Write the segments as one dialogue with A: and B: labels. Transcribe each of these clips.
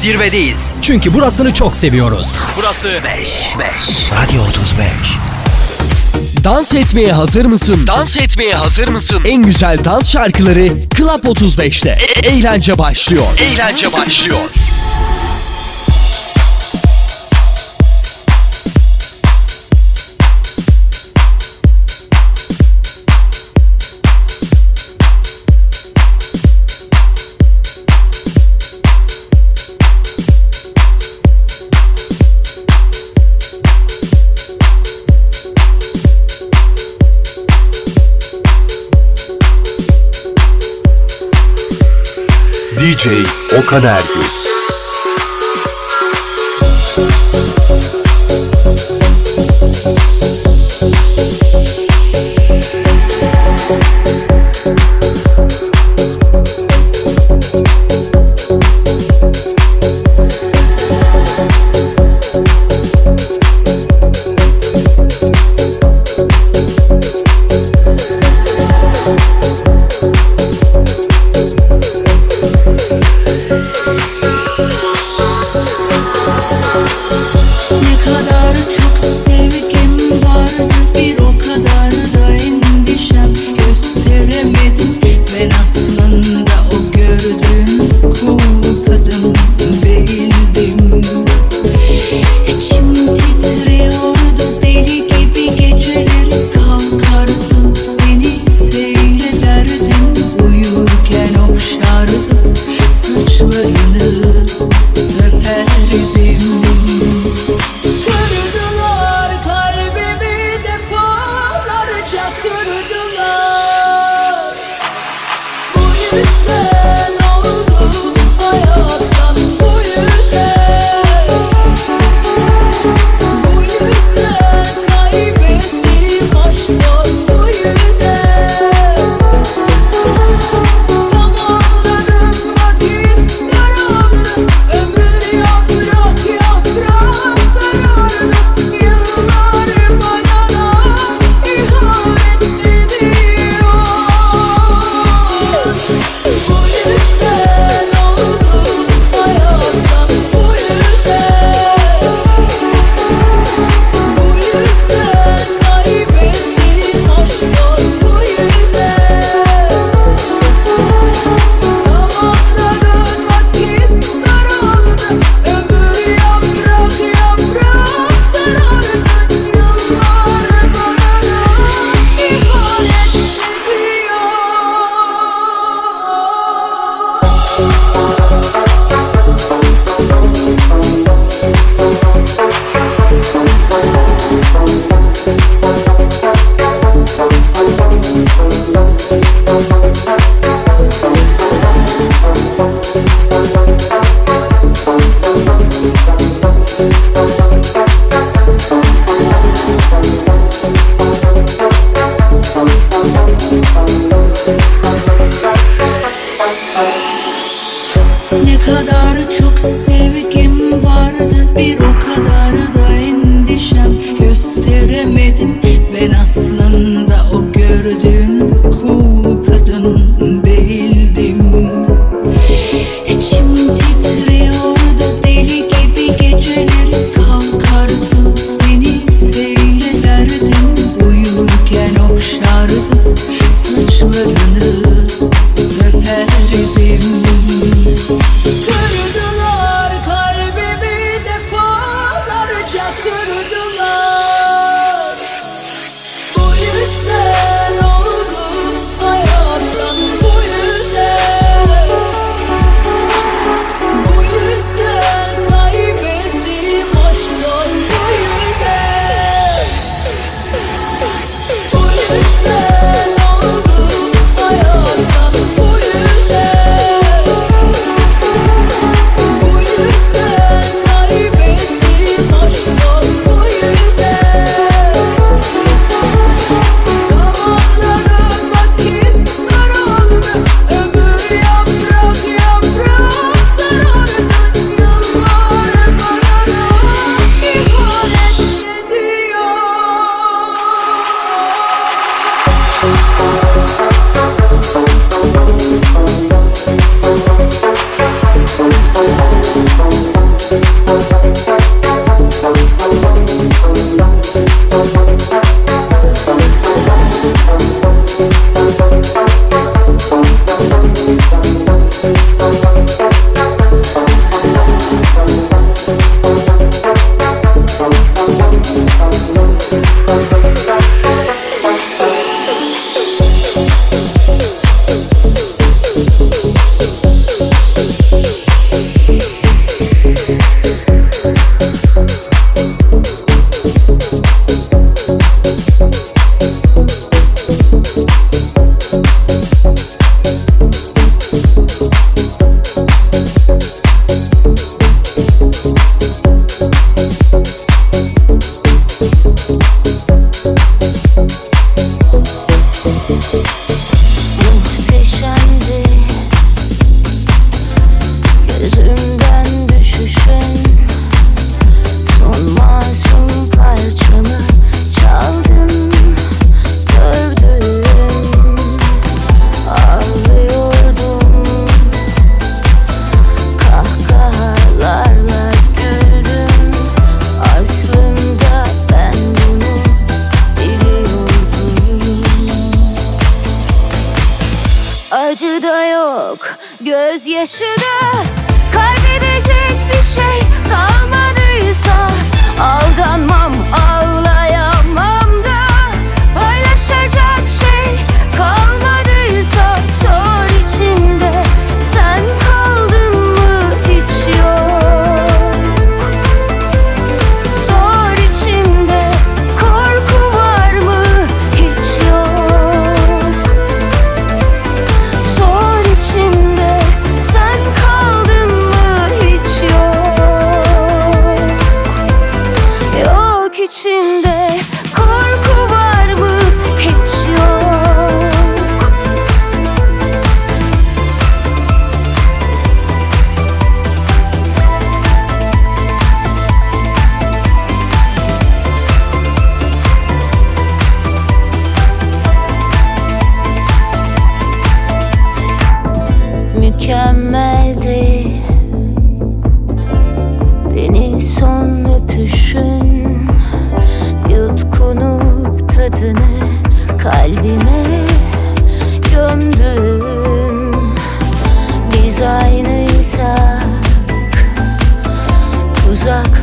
A: zirvedeyiz. Çünkü burasını çok seviyoruz. Burası 5. 5. Radyo 35. Dans etmeye hazır mısın? Dans etmeye hazır mısın? En güzel dans şarkıları Club 35'te. E- eğlence başlıyor. Eğlence başlıyor.
B: DJ Okan Ergül
C: whisper beauty.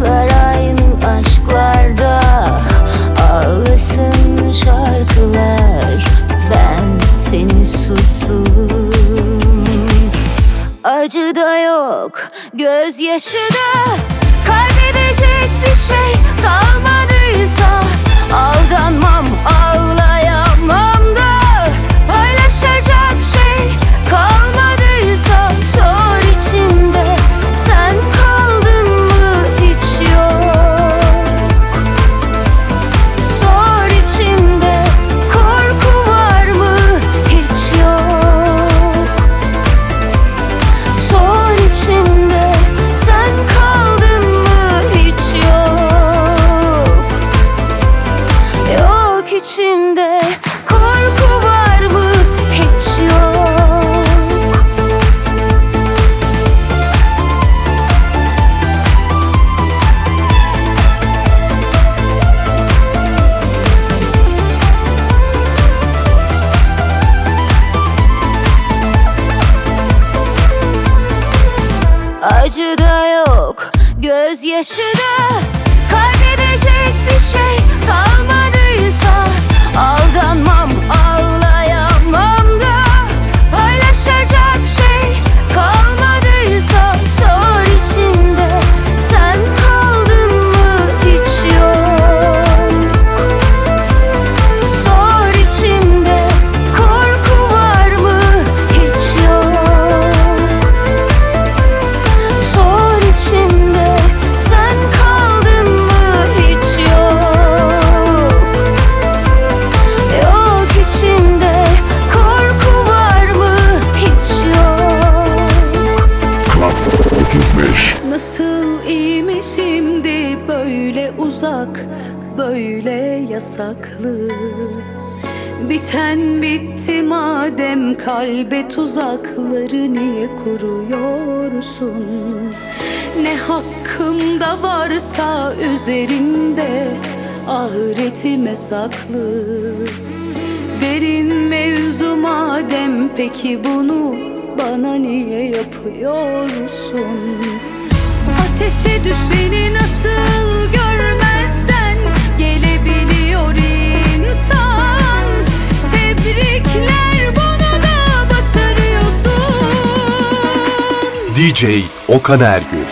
C: Şarkılar aynı aşklarda Ağlasın şarkılar. Ben seni sustum. Acı da yok gözyaşı da Kaybedecek bir şey kalmadıysa Aldanmam ağlar Nasıl iyi mi şimdi böyle uzak böyle yasaklı. Biten bitti madem kalbe tuzakları niye kuruyorsun? Ne hakkımda varsa üzerinde ahiretime saklı. Derin mevzu madem peki bunu bana niye yapıyorsun? ateşe düşeni nasıl görmezden gelebiliyor insan? Tebrikler bunu da başarıyorsun.
D: DJ Okan Ergün.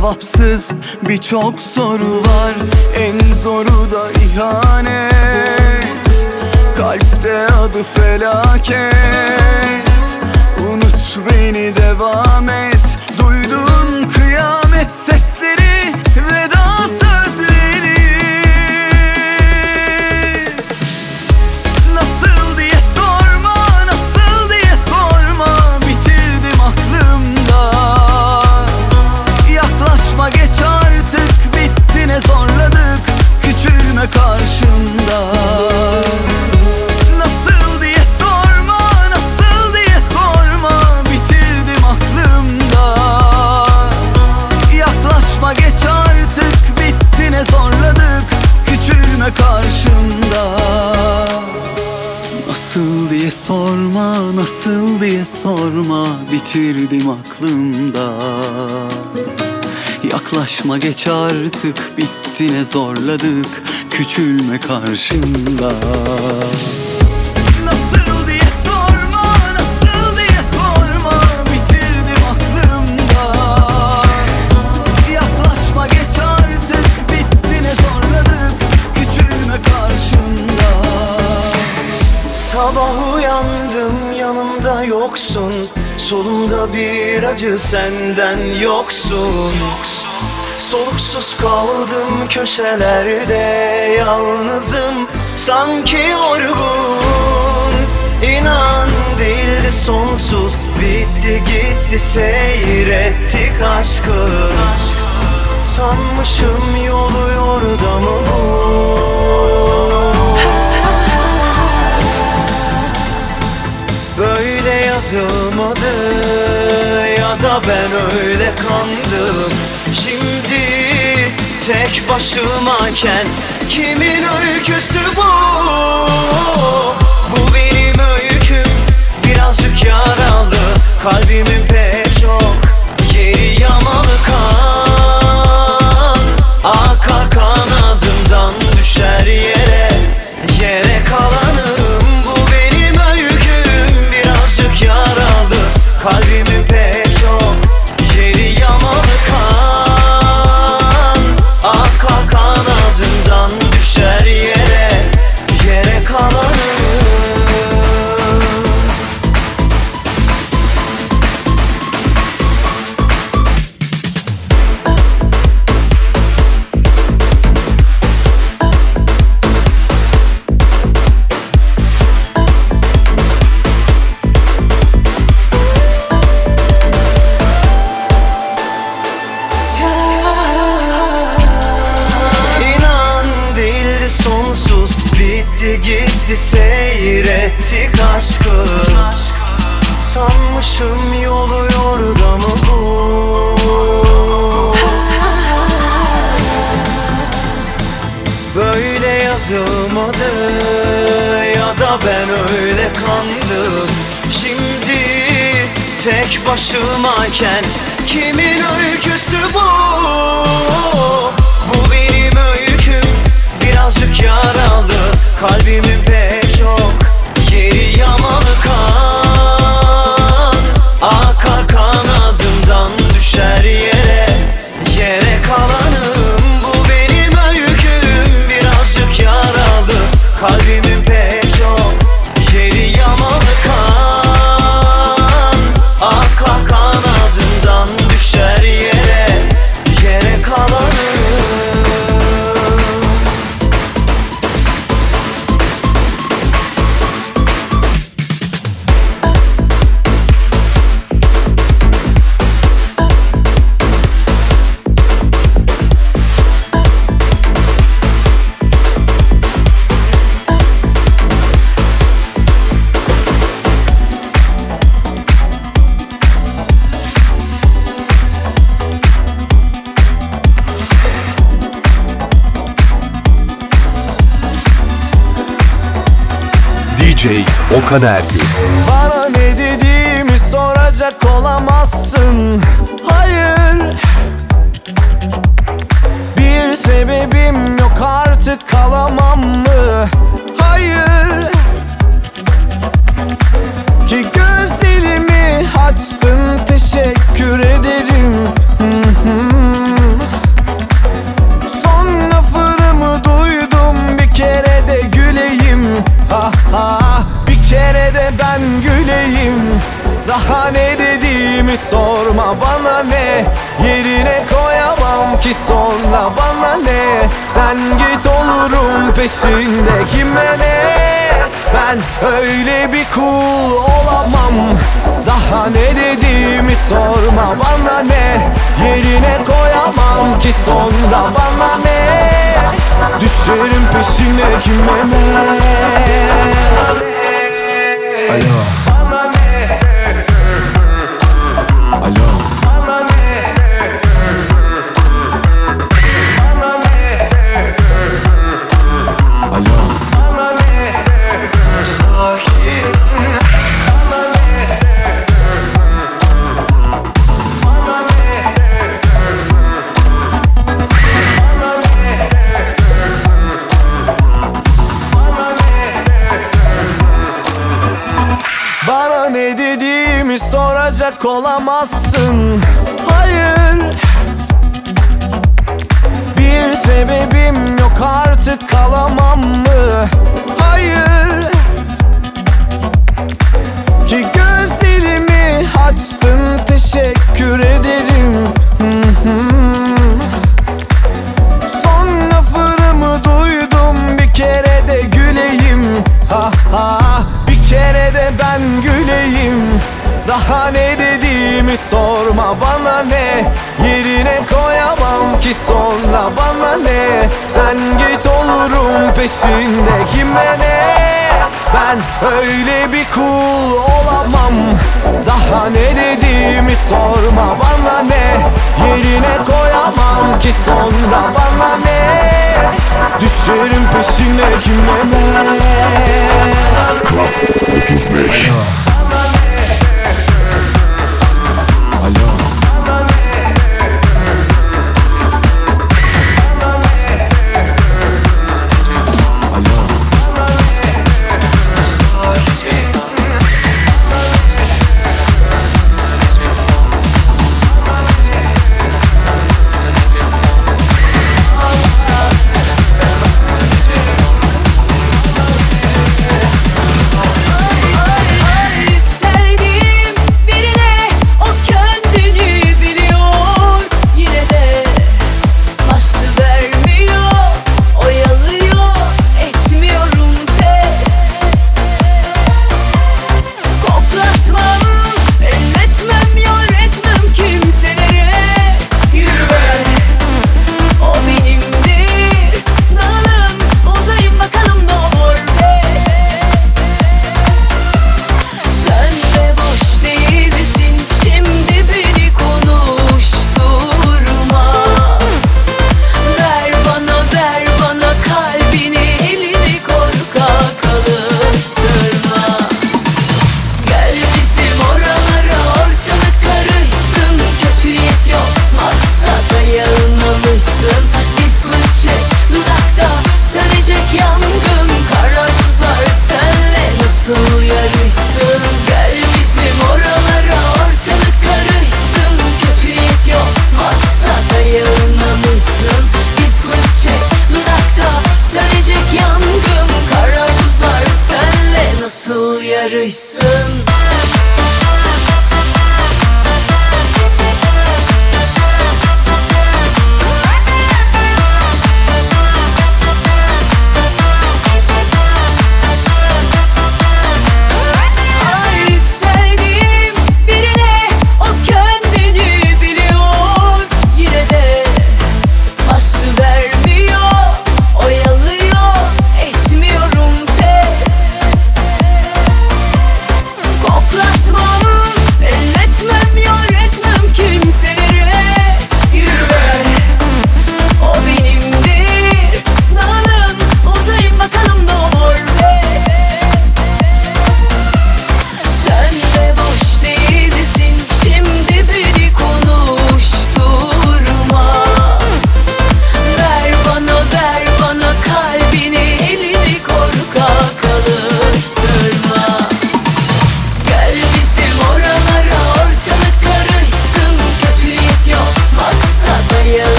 D: Cevapsız birçok soru var. En zoru da ihanet. Kalpte adı felaket. Unut beni devam et. Duyduğun kıyametse aklımda Yaklaşma geç artık bitti ne zorladık Küçülme karşımda
E: Solumda bir acı senden yoksun. Soluksuz kaldım köşelerde yalnızım Sanki yorgun. İnan değildi sonsuz Bitti gitti seyrettik aşkı. Sanmışım yolu yordamı bu Böyle yazılmadı ya da ben öyle kandım. Şimdi tek başımayken kimin öyküsü bu? Bu benim öyküm birazcık yaralı. Kalbimin pek çok yeri yamalı kan. Akar kanadımdan düşer yere yaralı tek başımayken kimin öyküsü bu? Bu benim öyküm birazcık yaralı Kalbimin pek çok yeri yamalı kan Akar kanadımdan düşer yere Yere kalanım bu benim öyküm Birazcık yaralı kalbimin
B: DJ Okan Ergün
E: Bana ne dediğimi soracak olamazsın peşinde kime ne? Ben öyle bir kul olamam. Daha ne dediğimi sorma bana ne? Yerine koyamam ki sonra bana ne? Düşerim peşine kime ne? Alo
F: olamaz. içinde kime ne? Ben öyle bir kul olamam. Daha ne dediğimi sorma bana ne? Yerine koyamam ki sonra bana ne? Düşerim peşine kime ne?
C: 35 face.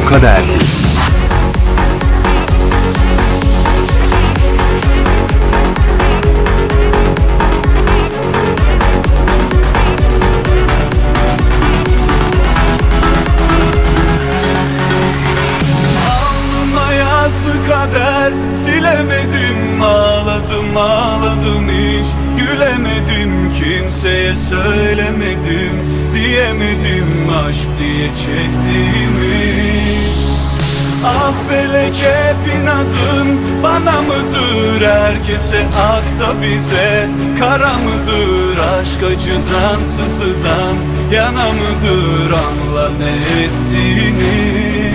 C: o
G: kadar. Herkese ak da bize. Kara mıdır aşk acıdan sızıdan Yana mıdır anla ne ettiğini?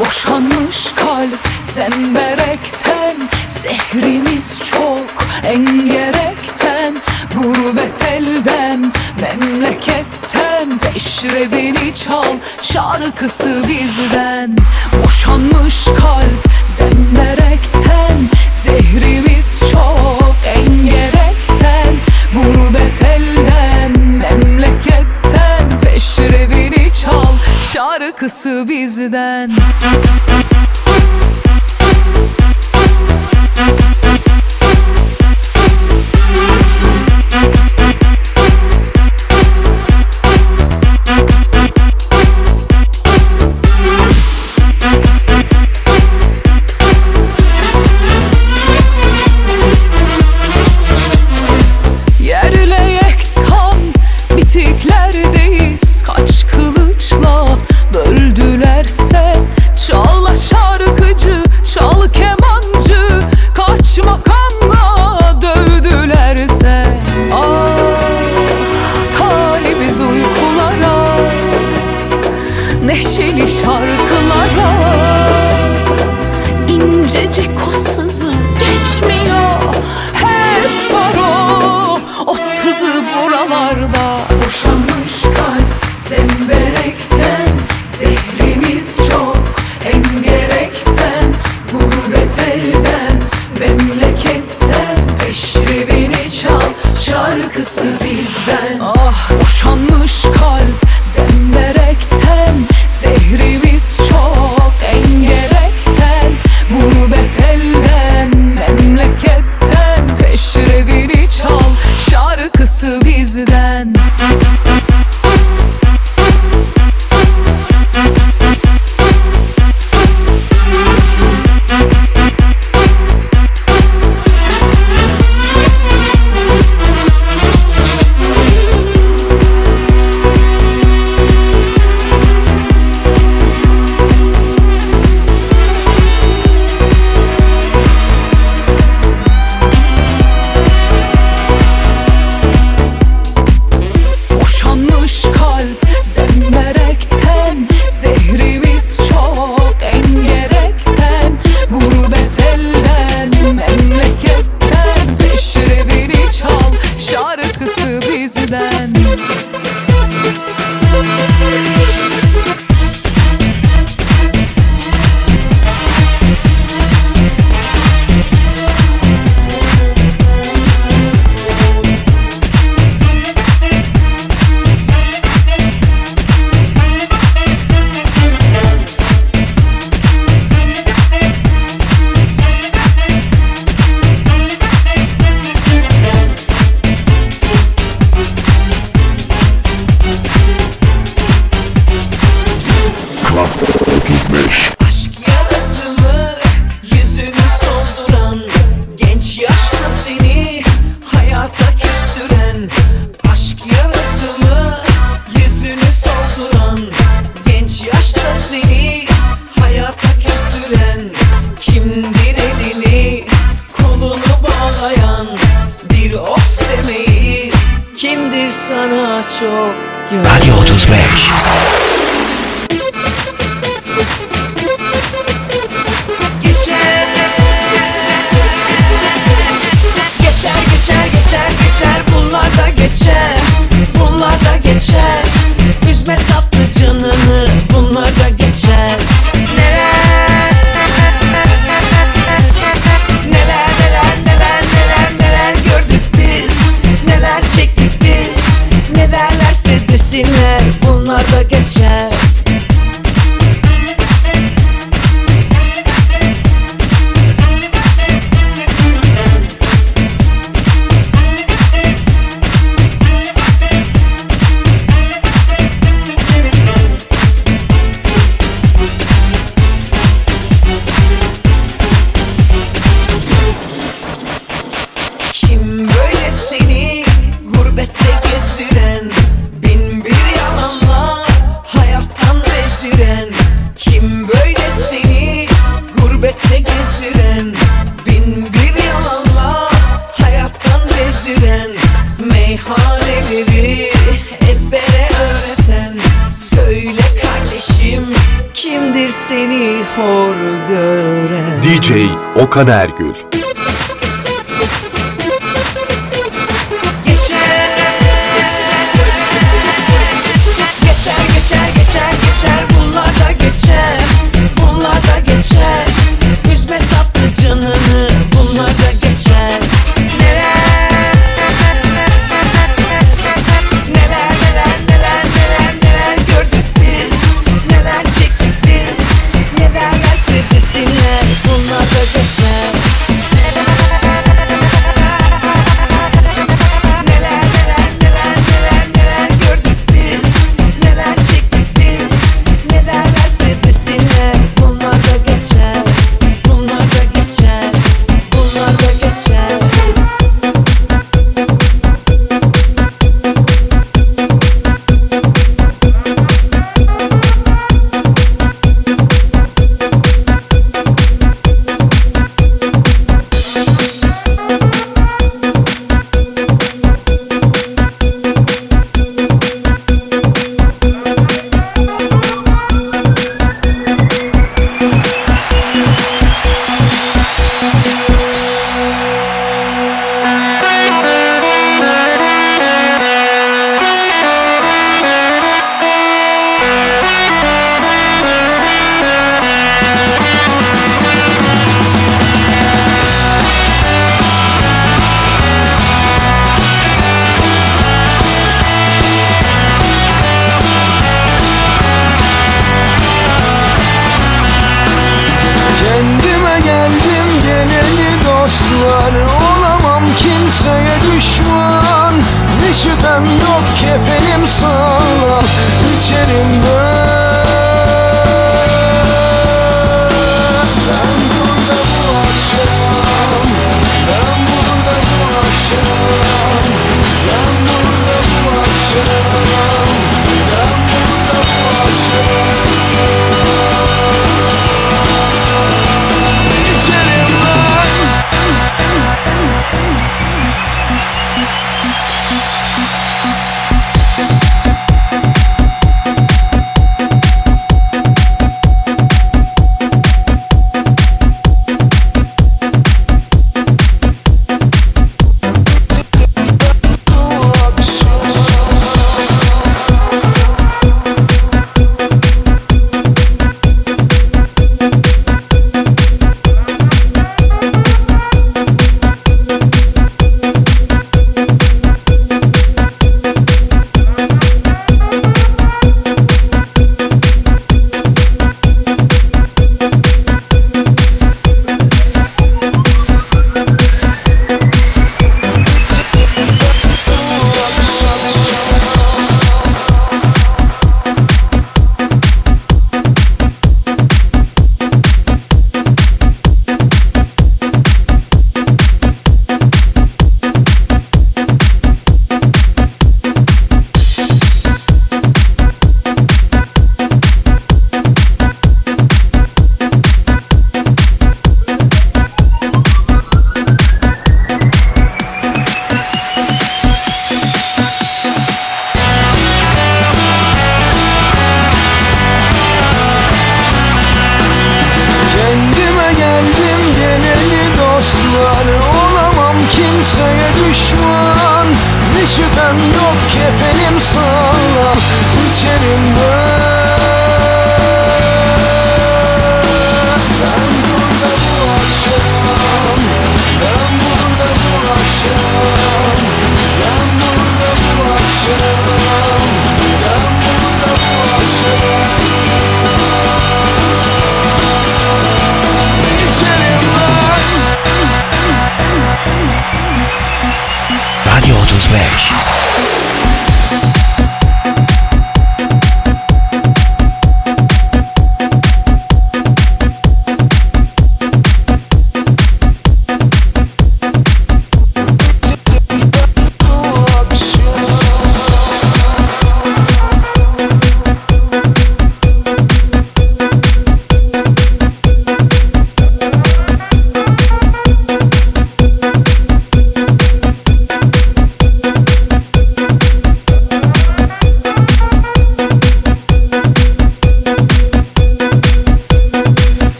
B: Boşanmış kalp zemberekten Zehrimiz çok engerekten. Gurbet elden memleketten Peşrevini çal şarkısı bizden.
H: Okan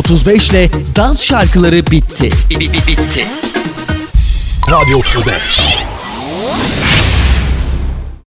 A: 35 ile dans şarkıları bitti. bitti.
B: Radyo 35